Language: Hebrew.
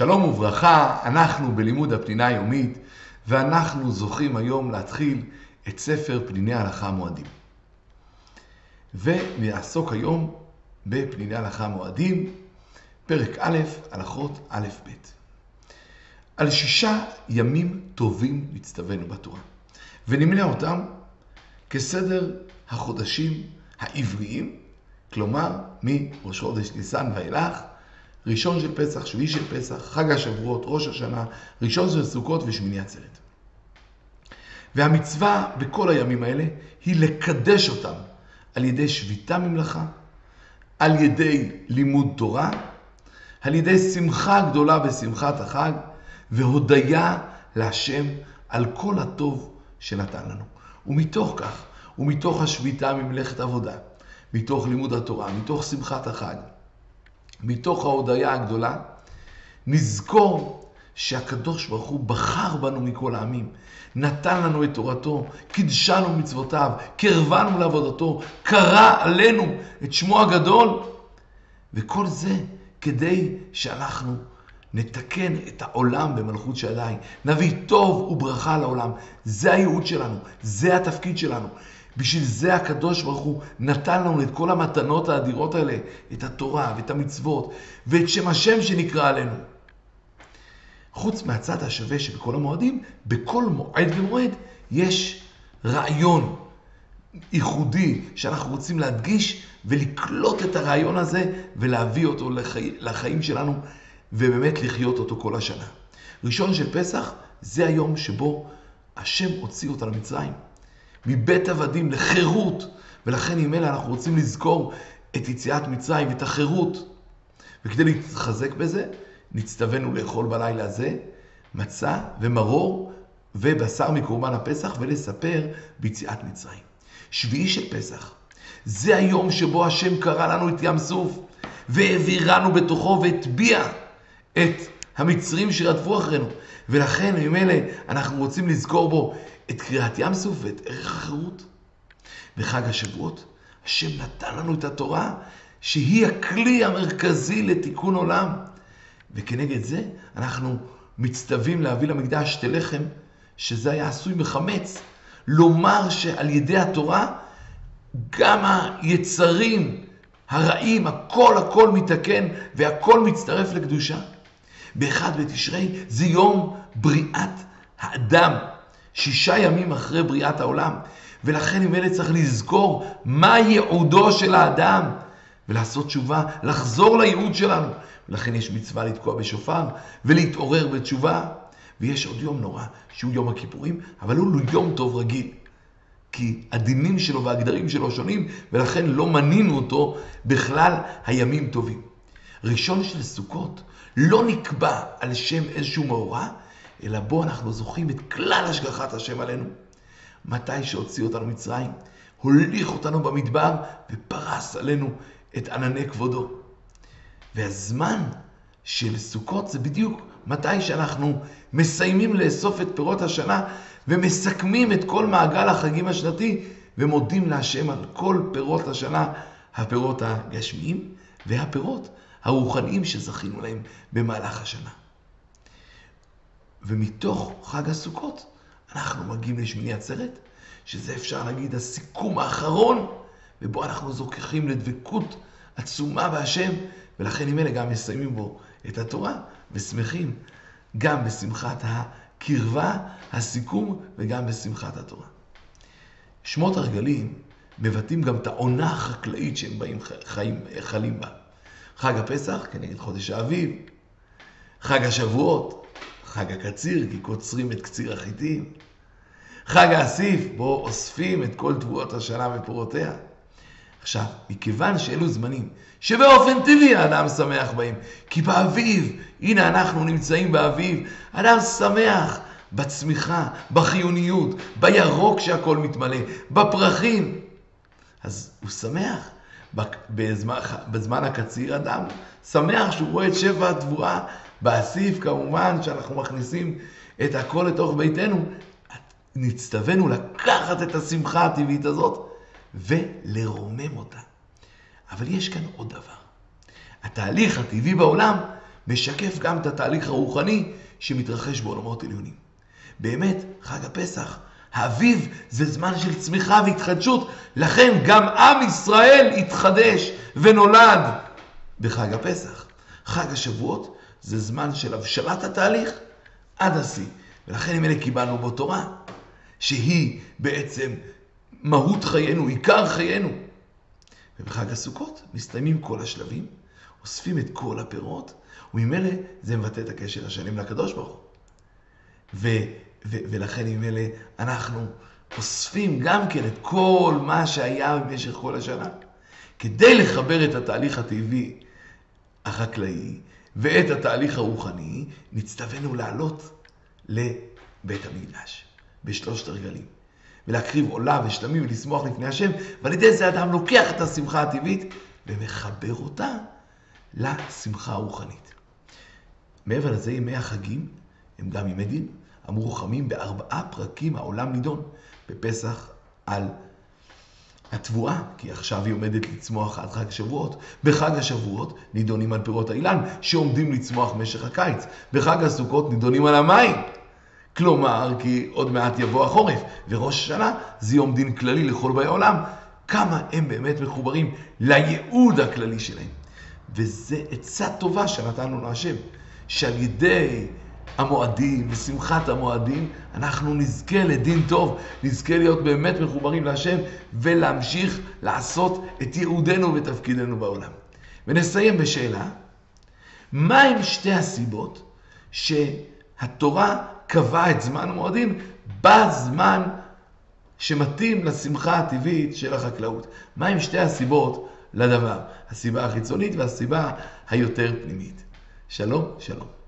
שלום וברכה, אנחנו בלימוד הפנינה היומית, ואנחנו זוכים היום להתחיל את ספר פניני הלכה המועדים. ונעסוק היום בפניני הלכה המועדים, פרק א', הלכות א'-ב'. על שישה ימים טובים נצטווינו בתורה, ונמנה אותם כסדר החודשים העבריים, כלומר מראש חודש ניסן ואילך, ראשון של פסח, שביעי של פסח, חג השבועות, ראש השנה, ראשון של סוכות ושמיני עצרת. והמצווה בכל הימים האלה היא לקדש אותם על ידי שביתה ממלכה, על ידי לימוד תורה, על ידי שמחה גדולה בשמחת החג, והודיה להשם על כל הטוב שנתן לנו. ומתוך כך, ומתוך השביתה ממלאכת עבודה, מתוך לימוד התורה, מתוך שמחת החג, מתוך ההודיה הגדולה, נזכור שהקדוש ברוך הוא בחר בנו מכל העמים, נתן לנו את תורתו, קידשנו מצוותיו, קרבנו לעבודתו, קרא עלינו את שמו הגדול, וכל זה כדי שאנחנו נתקן את העולם במלכות שדי, נביא טוב וברכה לעולם. זה הייעוד שלנו, זה התפקיד שלנו. בשביל זה הקדוש ברוך הוא נתן לנו את כל המתנות האדירות האלה, את התורה ואת המצוות ואת שם השם שנקרא עלינו. חוץ מהצד השווה שבכל המועדים, בכל מועד ומועד יש רעיון ייחודי שאנחנו רוצים להדגיש ולקלוט את הרעיון הזה ולהביא אותו לחי... לחיים שלנו ובאמת לחיות אותו כל השנה. ראשון של פסח זה היום שבו השם הוציא אותה למצרים. מבית עבדים לחירות, ולכן עם אלה אנחנו רוצים לזכור את יציאת מצרים ואת החירות. וכדי להתחזק בזה, נצטווינו לאכול בלילה הזה מצה ומרור ובשר מקורבן הפסח ולספר ביציאת מצרים. שביעי של פסח, זה היום שבו השם קרא לנו את ים סוף והעבירנו בתוכו והטביע את המצרים שרדפו אחרינו. ולכן, ממילא, אנחנו רוצים לזכור בו את קריאת ים סוף ואת ערך החירות. בחג השבועות, השם נתן לנו את התורה שהיא הכלי המרכזי לתיקון עולם. וכנגד זה אנחנו מצטווים להביא למקדש שתי לחם, שזה היה עשוי מחמץ. לומר שעל ידי התורה גם היצרים הרעים, הכל הכל מתקן והכל מצטרף לקדושה. באחד בתשרי זה יום בריאת האדם. שישה ימים אחרי בריאת העולם. ולכן עם אלה צריך לזכור מה ייעודו של האדם, ולעשות תשובה, לחזור לייעוד שלנו. ולכן יש מצווה לתקוע בשופר ולהתעורר בתשובה. ויש עוד יום נורא, שהוא יום הכיפורים, אבל הוא לא יום טוב רגיל. כי הדינים שלו והגדרים שלו שונים, ולכן לא מנינו אותו בכלל הימים טובים. ראשון של סוכות לא נקבע על שם איזשהו מאורע, אלא בו אנחנו זוכים את כלל השגחת השם עלינו. מתי שהוציא אותנו מצרים, הוליך אותנו במדבר ופרס עלינו את ענני כבודו. והזמן של סוכות זה בדיוק מתי שאנחנו מסיימים לאסוף את פירות השנה ומסכמים את כל מעגל החגים השנתי ומודים להשם על כל פירות השנה, הפירות הגשמיים והפירות הרוחניים שזכינו להם במהלך השנה. ומתוך חג הסוכות אנחנו מגיעים לשמיני עצרת, שזה אפשר להגיד הסיכום האחרון, ובו אנחנו זוכחים לדבקות עצומה בהשם, ולכן עם אלה גם מסיימים בו את התורה, ושמחים גם בשמחת הקרבה, הסיכום, וגם בשמחת התורה. שמות הרגלים מבטאים גם את העונה החקלאית שהם באים חיים, חלים בה. חג הפסח כנגד חודש האביב, חג השבועות, חג הקציר, כי קוצרים את קציר החיטים. חג האסיף, בו אוספים את כל תבואות השנה ופירותיה. עכשיו, מכיוון שאלו זמנים שבאופן טבעי האדם שמח בהם, כי באביב, הנה אנחנו נמצאים באביב, אדם שמח בצמיחה, בחיוניות, בירוק שהכל מתמלא, בפרחים. אז הוא שמח. בזמן, בזמן הקציר אדם שמח שהוא רואה את שבע התבואה באסיף כמובן שאנחנו מכניסים את הכל לתוך ביתנו, נצטווינו לקחת את השמחה הטבעית הזאת ולרומם אותה. אבל יש כאן עוד דבר. התהליך הטבעי בעולם משקף גם את התהליך הרוחני שמתרחש בעולמות עליונים. באמת, חג הפסח, האביב זה זמן של צמיחה והתחדשות, לכן גם עם ישראל התחדש ונולד בחג הפסח. חג השבועות זה זמן של הבשלת התהליך עד השיא, ולכן אם אלה קיבלנו בו תורה, שהיא בעצם מהות חיינו, עיקר חיינו. ובחג הסוכות מסתיימים כל השלבים, אוספים את כל הפירות, וממילא זה מבטא את הקשר השלם לקדוש ברוך הוא. ו- ו- ולכן ממילא אנחנו אוספים גם כן את כל מה שהיה במשך כל השנה, כדי לחבר את התהליך הטבעי החקלאי ואת התהליך הרוחני, נצטווינו לעלות לבית המקדש בשלושת הרגלים. ולהקריב עולה ושלמים ולשמוח לפני השם, ועל ידי זה אדם לוקח את השמחה הטבעית ומחבר אותה לשמחה הרוחנית. מעבר לזה, ימי החגים הם גם ימי דין. המורחמים בארבעה פרקים העולם נידון. בפסח על התבואה, כי עכשיו היא עומדת לצמוח עד חג השבועות. בחג השבועות נידונים על פירות האילן, שעומדים לצמוח במשך הקיץ. בחג הסוכות נידונים על המים. כלומר, כי עוד מעט יבוא החורף, וראש השנה זה יום דין כללי לכל באי עולם. כמה הם באמת מחוברים לייעוד הכללי שלהם. וזה עצה טובה שנתנו להשם, שעל ידי המועדים ושמחת המועדים, אנחנו נזכה לדין טוב, נזכה להיות באמת מחוברים להשם ולהמשיך לעשות את ייעודנו ותפקידנו בעולם. ונסיים בשאלה, מהם שתי הסיבות שהתורה קבעה את זמן המועדים בזמן שמתאים לשמחה הטבעית של החקלאות? מהם שתי הסיבות לדבר? הסיבה החיצונית והסיבה היותר פנימית. שלום, שלום.